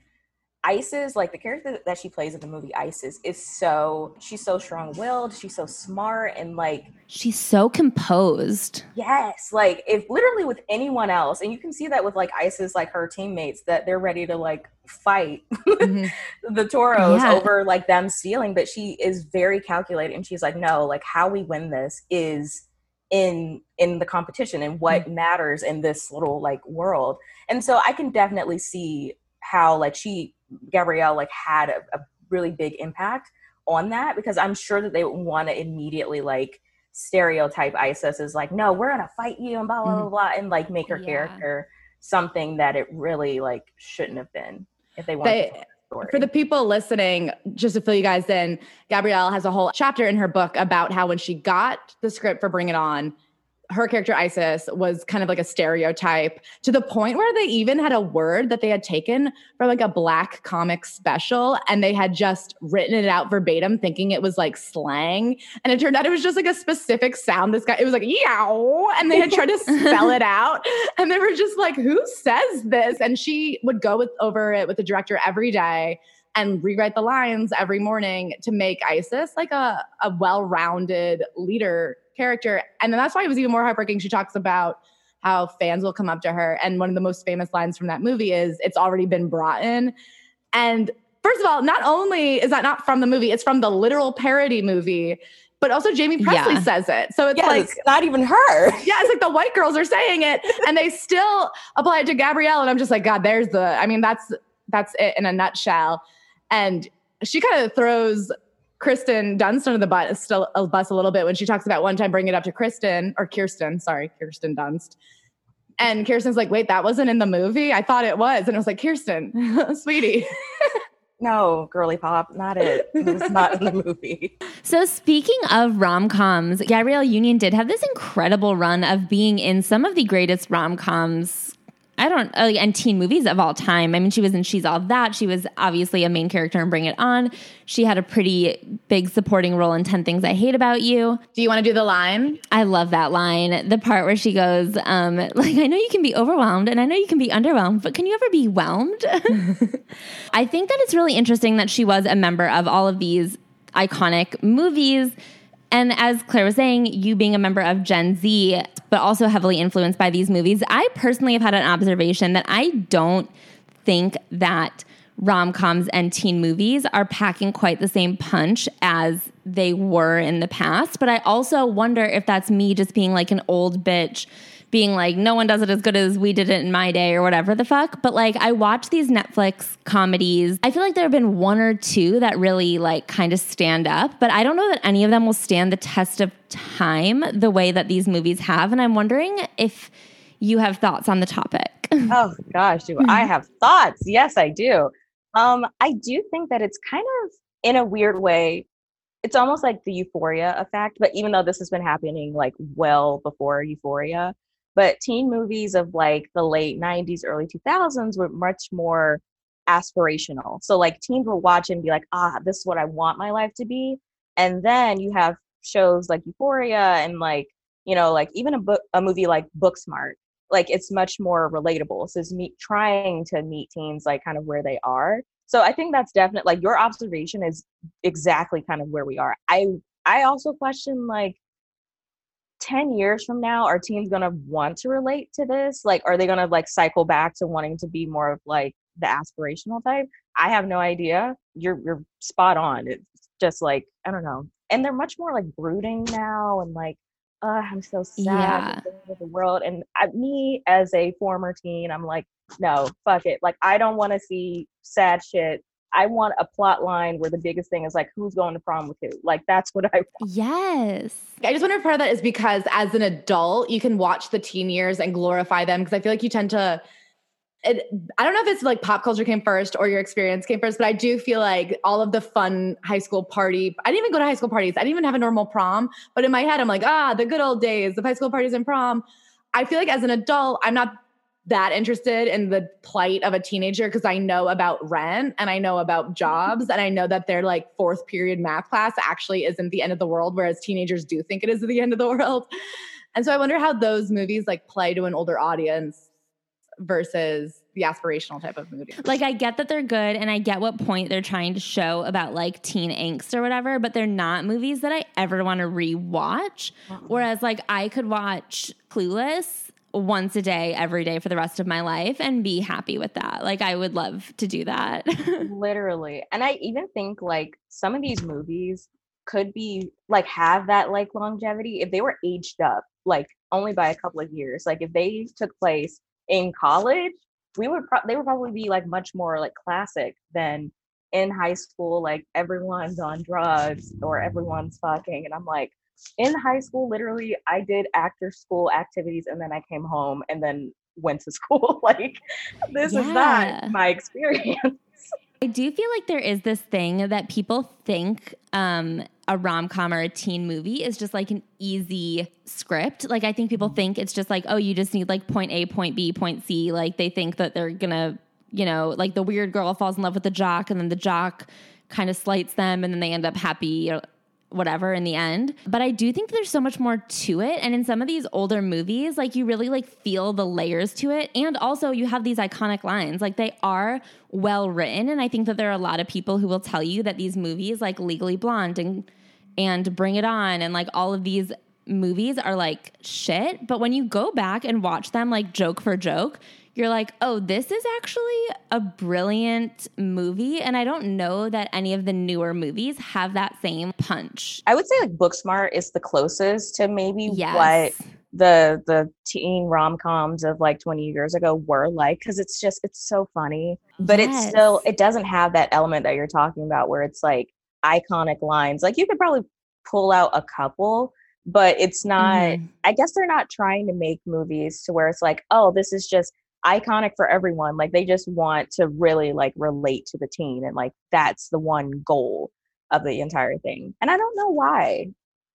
D: isis like the character that she plays in the movie isis is so she's so strong-willed she's so smart and like
B: she's so composed
D: yes like if literally with anyone else and you can see that with like isis like her teammates that they're ready to like fight (laughs)
A: Mhm.
D: the toros
B: Yeah.
D: over like them stealing but she is very calculated and she's like no like how we win this is in in the competition and what matters in this little like world and so i can definitely see how like she gabrielle like had a, a really big impact on that because i'm sure that they want to immediately like stereotype isis as like no we're gonna fight you and blah blah mm-hmm. blah, blah and like make her
B: Yeah.
D: character something that it really like shouldn't have been if they want.
A: They-
D: to story.
A: For the people listening, just to fill you guys in, Gabrielle has a whole chapter in her book about how when she got the script for Bring It On, her character Isis was kind of like a stereotype to the point where they even had a word that they had taken from like a black comic special and they had just written it out verbatim thinking it was like slang. And it turned out it was just like a specific sound this guy it was like yow and they had tried to (laughs) spell it out. And they were just like who says this? And she would go with over it with the director every day and rewrite the lines every morning to make Isis like a, a well-rounded leader character. And then that's why it was even more heartbreaking. She talks about how fans will come up to her. And one of the most famous lines from that movie is, It's already been brought in. And first of all, not only is that not from the movie, it's from the literal parody movie, but also Jaime Pressly
B: Yeah.
A: says it. So it's
D: yeah,
A: like,
D: it's not even her (laughs)
A: yeah, it's like the white girls are saying it and they still apply it to Gabrielle. And I'm just like, God, there's the, I mean, that's, that's it in a nutshell. And she kind of throws Kristen Dunst under the bus, still a bus a little bit when she talks about one time bringing it up to Kristen or Kirsten, sorry, Kirsten Dunst. And Kirsten's like, wait, that wasn't in the movie? I thought it was. And I was like, Kirsten, (laughs) sweetie. (laughs)
D: no girly pop not it it's not in the movie
B: So, speaking of rom coms, Gabrielle Union did have this incredible run of being in some of the greatest rom coms. I don't, uh, and teen movies of all time. I mean, she was in She's All That. She was obviously a main character in Bring It On. She had a pretty big supporting role in 10 Things I Hate About You.
A: Do you want to do the line?
B: I love that line. The part where she goes, um, (laughs) like, I know you can be overwhelmed and I know you can be underwhelmed, but can you ever be whelmed? (laughs) I think that it's really interesting that she was a member of all of these iconic movies. And as Claire was saying, you being a member of Gen Z, but also heavily influenced by these movies, I personally have had an observation that I don't think that rom coms and teen movies are packing quite the same punch as they were in the past. But I also wonder if that's me just being like an old bitch, being like, no one does it as good as we did it in my day or whatever the fuck. But like, I watch these Netflix comedies. I feel like there have been one or two that really like kind of stand up, but I don't know that any of them will stand the test of time the way that these movies have. And I'm wondering if you have thoughts on the topic. (laughs)
D: oh gosh do i have thoughts yes i do um i do think that it's kind of in a weird way it's almost like the euphoria effect but even though this has been happening like well before euphoria but teen movies of like the late 90s early 2000s were much more aspirational so like teens will watch and be like ah this is what i want my life to be and then you have shows like euphoria and like you know like even a book a movie like booksmart like it's much more relatable. So it's me trying to meet teens like kind of where they are. So I think that's definite like your observation is exactly kind of where we are. I I also question like 10 years from now are teens going to want to relate to this? Like are they going to like cycle back to wanting to be more of like the aspirational type? I have no idea. You're you're spot on. It's just like i don't know. And they're much more like brooding now and like uh, i'm so sad
B: Yeah.
D: with the world. And I, me as a former teen i'm like no fuck it. Like i don't want to see sad shit i want a plot line where the biggest thing is like who's going to prom with who like that's what i want
B: Yes.
A: I just wonder if part of that is because as an adult, you can watch the teen years and glorify them because I feel like you tend to. It, I don't know if it's like pop culture came first or your experience came first, but I do feel like all of the fun high school party. I didn't even go to high school parties. I didn't even have a normal prom, but in my head, I'm like, ah, the good old days, the high school parties and prom. I feel like as an adult, I'm not that interested in the plight of a teenager because I know about rent and I know about mm-hmm. jobs and I know that their like fourth period math class actually isn't the end of the world, whereas teenagers do think it is the end of the (laughs) world. And so I wonder how those movies like play to an older audience versus the aspirational type of movie.
B: Like I get that they're good and I get what point they're trying to show about like teen angst or whatever, but they're not movies that I ever want to rewatch. Uh-uh. Whereas like I could watch Clueless once a day every day for the rest of my life and be happy with that. Like I would love to do that. (laughs)
D: literally and i even think like some of these movies could be like have that like longevity if they were aged up like only by a couple of years like if they took place in college we would pro- they would probably be like much more like classic than in high school like everyone's on drugs or everyone's fucking and i'm like in high school literally i did after school activities and then i came home and then went to (laughs) school like this is not my experience
B: I do feel like there is this thing that people think um, a rom com or a teen movie is just like an easy script. Like, I think people think it's just like, oh, you just need like point A, point B, point C. Like, they think that they're gonna, you know, like the weird girl falls in love with the jock and then the jock kind of slights them and then they end up happy or whatever in the end. But I do think there's so much more to it. And in some of these older movies, like you really like feel the layers to it. And also you have these iconic lines. Like they are well written. And I think that there are a lot of people who will tell you that these movies like Legally Blonde and and Bring It On and like all of these movies are like shit. But when you go back and watch them like joke for joke, you're like, oh, this is actually a brilliant movie. And I don't know that any of the newer movies have that same punch.
D: I would say like Booksmart is the closest to maybe
B: Yes.
D: what the the teen rom coms of like 20 years ago were like because it's just it's so funny, but it's still it doesn't have that element that you're talking about where it's like iconic lines. Like you could probably pull out a couple, but it's not.
B: Mhm.
D: I guess they're not trying to make movies to where it's like, oh, this is just iconic for everyone. Like they just want to really like relate to the teen and like that's the one goal of the entire thing. And I don't know why.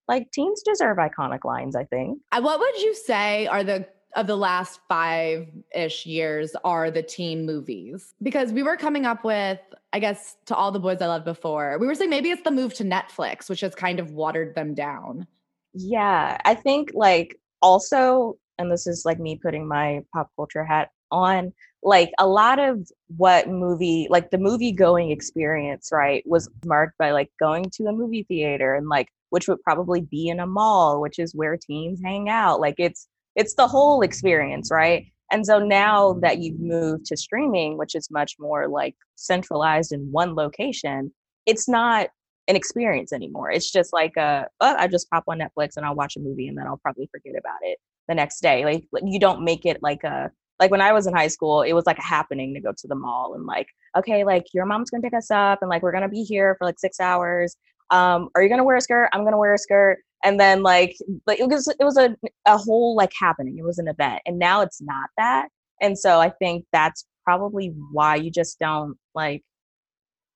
D: Like teens deserve iconic lines, I think.
A: Uh, What would you say are the of the last five ish years are the teen movies? Because we were coming up with, I guess, to all the boys I loved before. We were saying maybe it's the move to Netflix, which has kind of watered them down.
D: Yeah, I think like also, and this is like me putting my pop culture hat on, like a lot of what movie, like the movie going experience, right, was marked by like going to a movie theater and like, which would probably be in a mall, which is where teens hang out. Like it's, it's the whole experience, right? And so now that you've moved to streaming, which is much more like centralized in one location, it's not an experience anymore. It's just like a, oh, I just pop on Netflix and I'll watch a movie and then I'll probably forget about it the next day. Like, you don't make it like a like when I was in high school, it was like a happening to go to the mall and like, okay, like your mom's gonna pick us up and like we're gonna be here for like six hours. Um, are you gonna wear a skirt? I'm gonna wear a skirt. And then like, like it was it was a a whole like happening. It was an event, and now it's not that. And so I think that's probably why you just don't like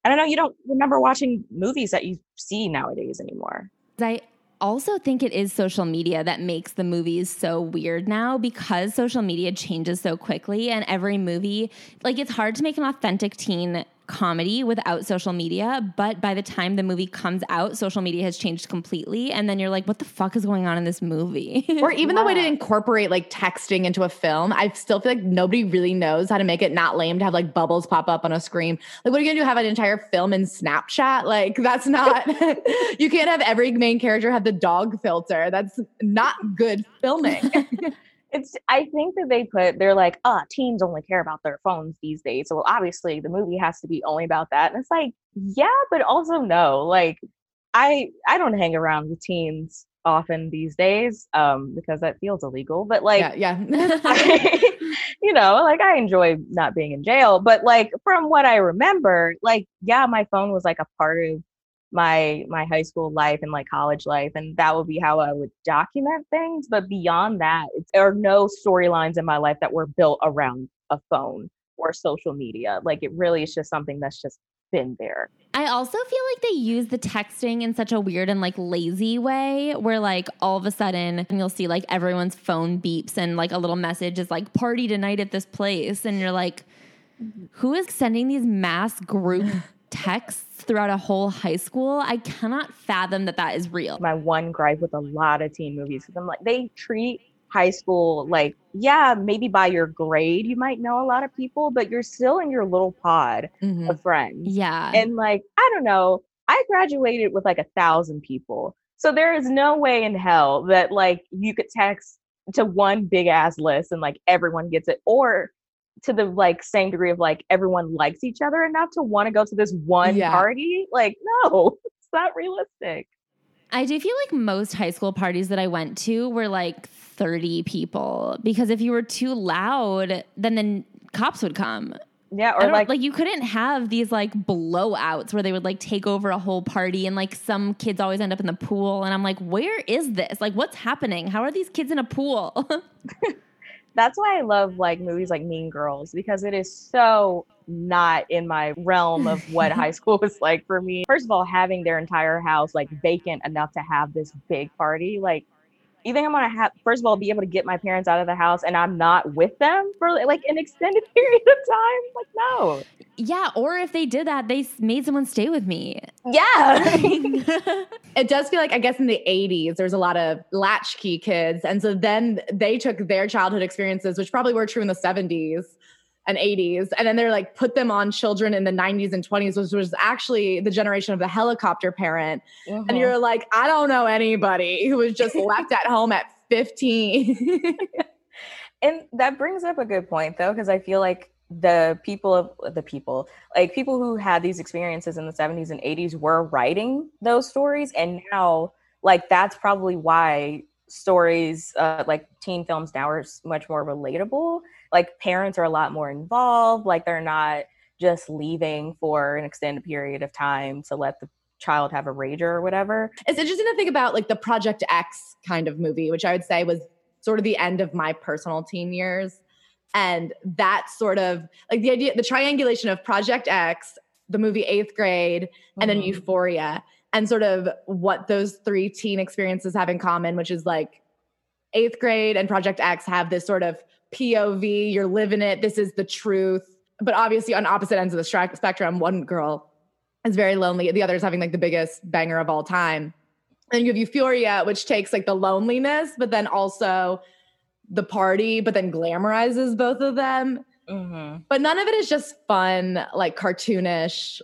D: I don't know, you don't remember watching movies that you see nowadays anymore.
B: I also think it is social media that makes the movies so weird now because social media changes so quickly and every movie like it's hard to make an authentic teen comedy without social media, but by the time the movie comes out, social media has changed completely. And then you're like, what the fuck is going on in this movie? (laughs)
A: or even the way to incorporate like texting into a film. I still feel like nobody really knows how to make it not lame to have like bubbles pop up on a screen. Like, what are you gonna do? Have an entire film in Snapchat? Like, that's not, (laughs) you can't have every main character have the dog filter. That's not good filming. (laughs)
D: it's i think that they put they're like oh teens only care about their phones these days so obviously the movie has to be only about that and it's like yeah but also no like i i don't hang around with teens often these days um because that feels illegal but like
A: yeah, yeah.
D: I, (laughs) (laughs) you know like i enjoy not being in jail but like from what i remember like yeah my phone was like a part of my my high school life and like college life and that would be how i would document things but beyond that there are no storylines in my life that were built around a phone or social media like it really is just something that's just been there.
B: I also feel like they use the texting in such a weird and like lazy way where like all of a sudden you'll see like everyone's phone beeps and like a little message is like party tonight at this place and you're like mm-hmm. who is sending these mass group (laughs) texts throughout a whole high school, I cannot fathom that that is real.
D: My one gripe with a lot of teen movies is I'm like, they treat high school like, yeah, maybe by your grade, you might know a lot of people, but you're still in your little pod
A: Mhm.
D: of friends.
B: Yeah.
D: And like, I don't know, I graduated with like a thousand people. So there is no way in hell that like you could text to one big ass list and like everyone gets it or to the like same degree of like everyone likes each other enough to want to go to this one
A: Yeah.
D: party. Like, no, (laughs) it's not realistic.
B: I do feel like most high school parties that I went to were like 30 people because if you were too loud, then the cops would come.
D: Yeah, or like,
B: like you couldn't have these like blowouts where they would like take over a whole party and like some kids always end up in the pool and I'm like where is this like what's happening how are these kids in a pool (laughs)
D: that's why I love like movies like Mean Girls because it is so not in my realm of what high (laughs) school was like for me. First of all, having their entire house like vacant enough to have this big party, like you think I'm gonna have first of all be able to get my parents out of the house and I'm not with them for like an extended (laughs) period of time? Like no.
B: yeah or if they did that they made someone stay with me
D: Yeah. (laughs)
A: it does feel like I guess in the 80s there's a lot of latchkey kids and so then they took their childhood experiences which probably were true in the 70s and 80s and then they're like put them on children in the 90s and 20s which was actually the generation of the helicopter parent
D: Mhm.
A: and you're like I don't know anybody who was just (laughs) left at home at 15
D: And that brings up a good point though, because I feel like the people of the people, like people who had these experiences in the 70s and 80s were writing those stories. And now, like, that's probably why stories uh, like teen films now are much more relatable. Like, parents are a lot more involved. Like, they're not just leaving for an extended period of time to let the child have a rager or whatever.
A: it's interesting to think about like the Project X kind of movie, which I would say was sort of the end of my personal teen years. And that sort of like the idea, the triangulation of Project X, the movie Eighth Grade, and then
D: Mhm.
A: Euphoria, and sort of what those three teen experiences have in common, which is like Eighth Grade and Project X have this sort of POV, you're living it, this is the truth. But obviously, on opposite ends of the stra- spectrum, one girl is very lonely. The other is having like the biggest banger of all time. And you have Euphoria, which takes like the loneliness, but then also the party, but then glamorizes both of them.
D: Mhm.
A: But none of it is just fun, like cartoonish.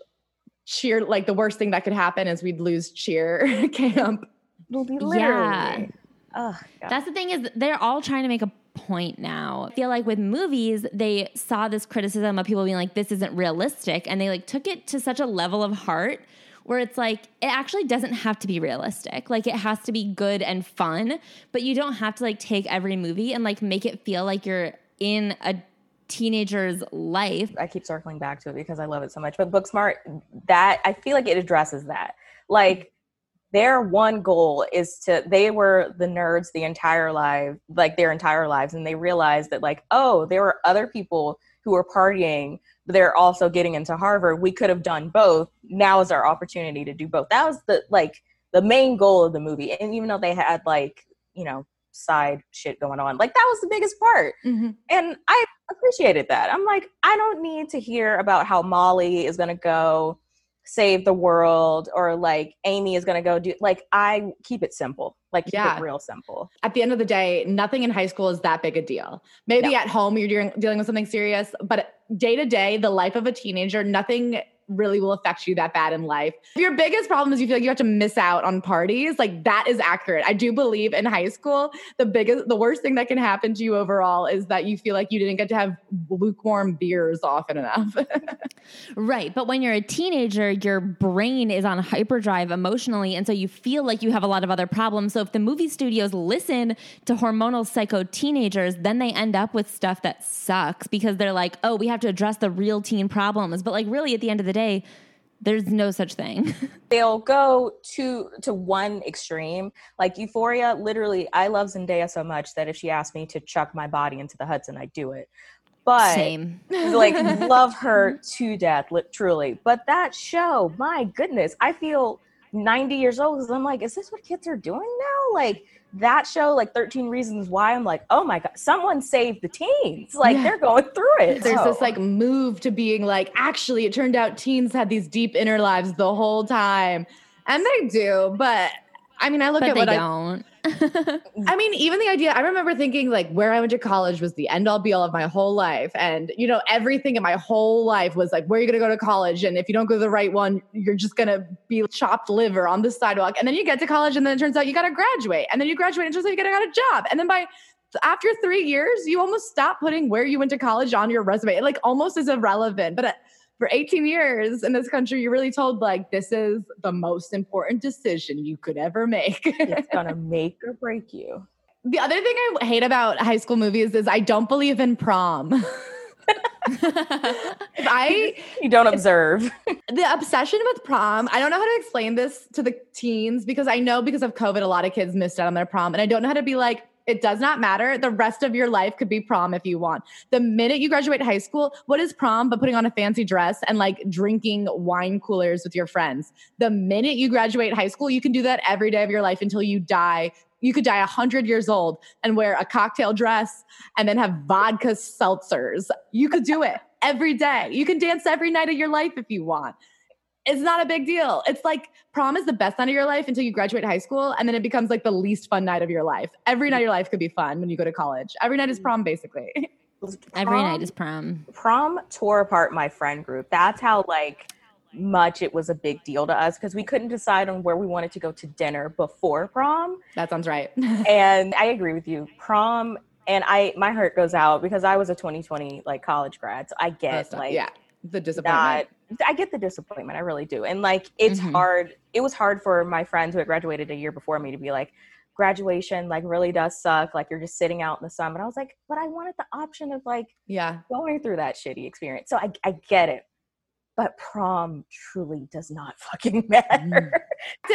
A: Cheer, like the worst thing that could happen is we'd lose cheer (laughs) camp.
D: Literally.
B: Yeah.
D: Oh, God.
B: That's the thing is they're all trying to make a point now. I feel like with movies, they saw this criticism of people being like, this isn't realistic. And they like took it to such a level of heart where it's like, it actually doesn't have to be realistic. Like it has to be good and fun, but you don't have to like take every movie and like make it feel like you're in a teenager's life.
D: I keep circling back to it because I love it so much. But Booksmart, that I feel like it addresses that. Like their one goal is to they were the nerds the entire life, like their entire lives, and they realized that like, oh, there were other people who were partying, but they're also getting into Harvard. We could have done both. Now is our opportunity to do both. That was the like the main goal of the movie. And even though they had like, you know, side shit going on, like that was the biggest part.
A: Mhm.
D: And I appreciated that. I'm like, I don't need to hear about how Molly is gonna go save the world or like Amy is gonna go do like I keep it simple. Like keep
A: Yeah.
D: it real simple.
A: At the end of the day, nothing in high school is that big a deal. Maybe
D: No.
A: at home you're dealing, dealing with something serious, but day to day, the life of a teenager, nothing really will affect you that bad in life. If your biggest problem is you feel like you have to miss out on parties, like that is accurate. I do believe in high school, the biggest, the worst thing that can happen to you overall is that you feel like you didn't get to have lukewarm beers often enough. (laughs)
B: Right. But when you're a teenager, your brain is on hyperdrive emotionally. And so you feel like you have a lot of other problems. So if the movie studios listen to hormonal psycho teenagers, then they end up with stuff that sucks because they're like, oh, we have to address the real teen problems. But like, really, at the end of the day, there's no such thing. (laughs)
D: They'll go to to one extreme. Like Euphoria, literally, I love Zendaya so much that if she asked me to chuck my body into the Hudson, I'd do it. But
B: Same. (laughs)
D: like (laughs) love her to death, li- truly. But that show, my goodness, I feel 90 years old because I'm like, is this what kids are doing now? Like that show, like 13 Reasons Why, I'm like, oh my God, someone saved the teens. Like
A: Yeah.
D: they're going through it.
A: There's
D: So-
A: this like move to being like, actually, it turned out teens had these deep inner lives the whole time. And they do, but I mean, I look
B: But
A: at
B: they
A: what I
B: don't. (laughs)
A: I mean, even the idea, I remember thinking like where I went to college was the end all be all of my whole life. And, you know, everything in my whole life was like, where are you going to go to college? And if you don't go to the right one, you're just going to be chopped liver on the sidewalk. And then you get to college and then it turns out you got to graduate. And then you graduate and it turns out you got to got a job. And then by after three years, you almost stop putting where you went to college on your resume. It like almost is irrelevant. But uh, for 18 years in this country, you're really told like this is the most important decision you could ever make. (laughs)
D: it's gonna (laughs) make or break you.
A: The other thing I hate about high school movies is I don't believe in prom. (laughs) if I
D: You don't observe.
A: the obsession with prom, I don't know how to explain this to the teens because I know because of COVID, a lot of kids missed out on their prom. And I don't know how to be like, it does not matter. The rest of your life could be prom if you want. The minute you graduate high school, what is prom but putting on a fancy dress and like drinking wine coolers with your friends? The minute you graduate high school, you can do that every day of your life until you die. You could die 100 years old and wear a cocktail dress and then have vodka seltzers. You could do it every day. You can dance every night of your life if you want. It's not a big deal. It's like prom is the best night of your life until you graduate high school, and then it becomes like the least fun night of your life. Every night of your life could be fun when you go to college. Every night is mm. prom, basically. (laughs)
B: Every night is prom.
D: prom tore apart my friend group. That's how like much it was a big deal to us because we couldn't decide on where we wanted to go to dinner before prom.
A: that sounds right. (laughs)
D: And I agree with you. Prom and I my heart goes out because I was a 2020 like college grad. So I get like
A: yeah, the disappointment.
D: not I get the disappointment. I really do. And like it's
B: Mhm.
D: hard. It was hard for my friends who had graduated a year before me to be like, graduation like really does suck. Like you're just sitting out in the sun. But I was like, but I wanted the option of like
A: yeah.
D: going through that shitty experience. So I, I get it. But prom truly does not (laughs) fucking matter.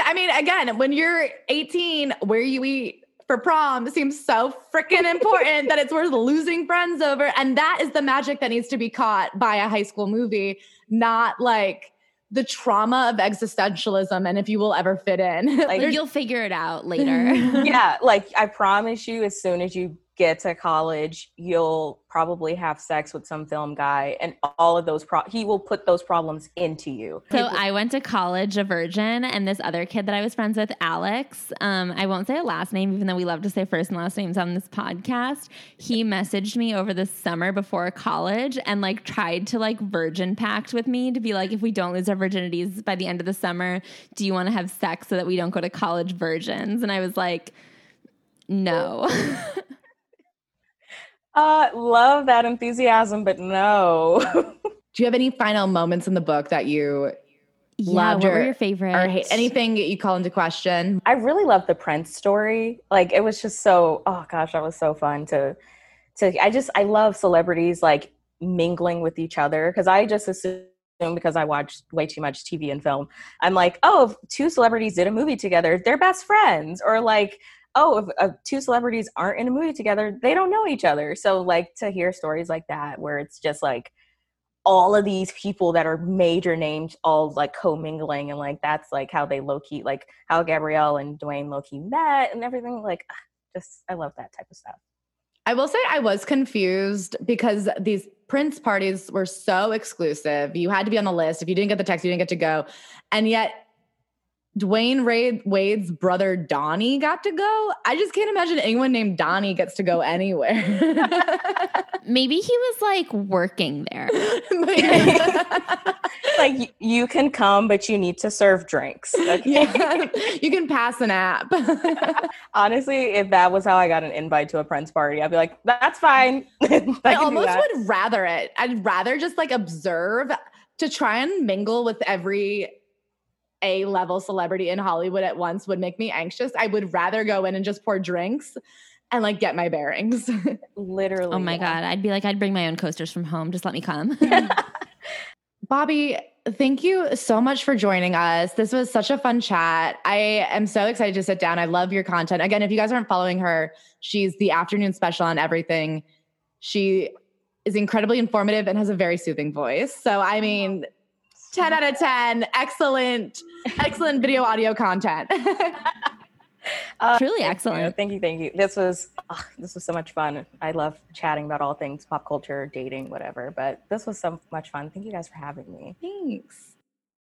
A: I mean, again, when you're 18, where you eat for prom seems so freaking important that it's worth losing friends over. And that is the magic that needs to be caught by a high school movie, not like the trauma of existentialism and if you will ever fit in. (laughs)
D: Like,
B: Like, you'll figure it out later. (laughs)
D: yeah, like I promise you, as soon as you get to college, you'll probably have sex with some film guy, and all of those pro- he will put those problems into you.
B: So I went to college a virgin, and this other kid that I was friends with, Alex. Um, I won't say a last name, even though we love to say first and last names on this podcast. He messaged me over the summer before college and like tried to like virgin pact with me to be like, if we don't lose our virginities by the end of the summer, do you want to have sex so that we don't go to college virgins? And I was like, no. (laughs)
D: Uh, love that enthusiasm, but no. (laughs)
A: Do you have any final moments in the book that you
B: yeah,
A: Loved
B: what were
A: or-
B: your favorite?
A: or hate? Anything that you call into question?
D: I really love the Prince story. Like it was just so oh gosh, that was so fun to to I just I love celebrities like mingling with each other because I just assume because I watched way too much TV and film. I'm like, oh, if two celebrities did a movie together, they're best friends. Or like, oh, if uh, two celebrities aren't in a movie together, they don't know each other. So like to hear stories like that where it's just like all of these people that are major names all like commingling and like that's like how they low key like how Gabrielle and Dwyane low key met and everything like just I love that type of stuff.
A: I will say I was confused because these Prince parties were so exclusive. You had to be on the list. If you didn't get the text, you didn't get to go. And yet Dwyane Ray- Wade's brother Donnie got to go. I just can't imagine anyone named Donnie gets to go anywhere. (laughs)
B: Maybe he was like working there. (laughs)
D: like you can come, but you need to serve drinks. (laughs) Okay?
A: yeah, you can pass an app.
D: Honestly, if that was how I got an invite to a Prince party, I'd be like, "That's fine." I
A: I almost would rather it. I'd rather just like observe to try and mingle with every A level celebrity in Hollywood at once would make me anxious. I would rather go in and just pour drinks and like get my bearings. (laughs)
D: literally.
B: Oh my
D: yeah.
B: god, I'd be like, I'd bring my own coasters from home. Just let me come. (laughs) (laughs)
A: Bobbi, thank you so much for joining us. This was such a fun chat. I am so excited to sit down. I love your content. Again, if you guys aren't following her, she's the afternoon special on everything. She is incredibly informative and has a very soothing voice. So, I mean, 10 out of 10, excellent, excellent video audio content. (laughs)
D: Uh,
B: Truly
D: thank you.
B: excellent.
D: Thank you, thank you. This was ah, this was so much fun. I love chatting about all things pop culture, dating, whatever. But this was so much fun. Thank you guys for having me.
A: Thanks.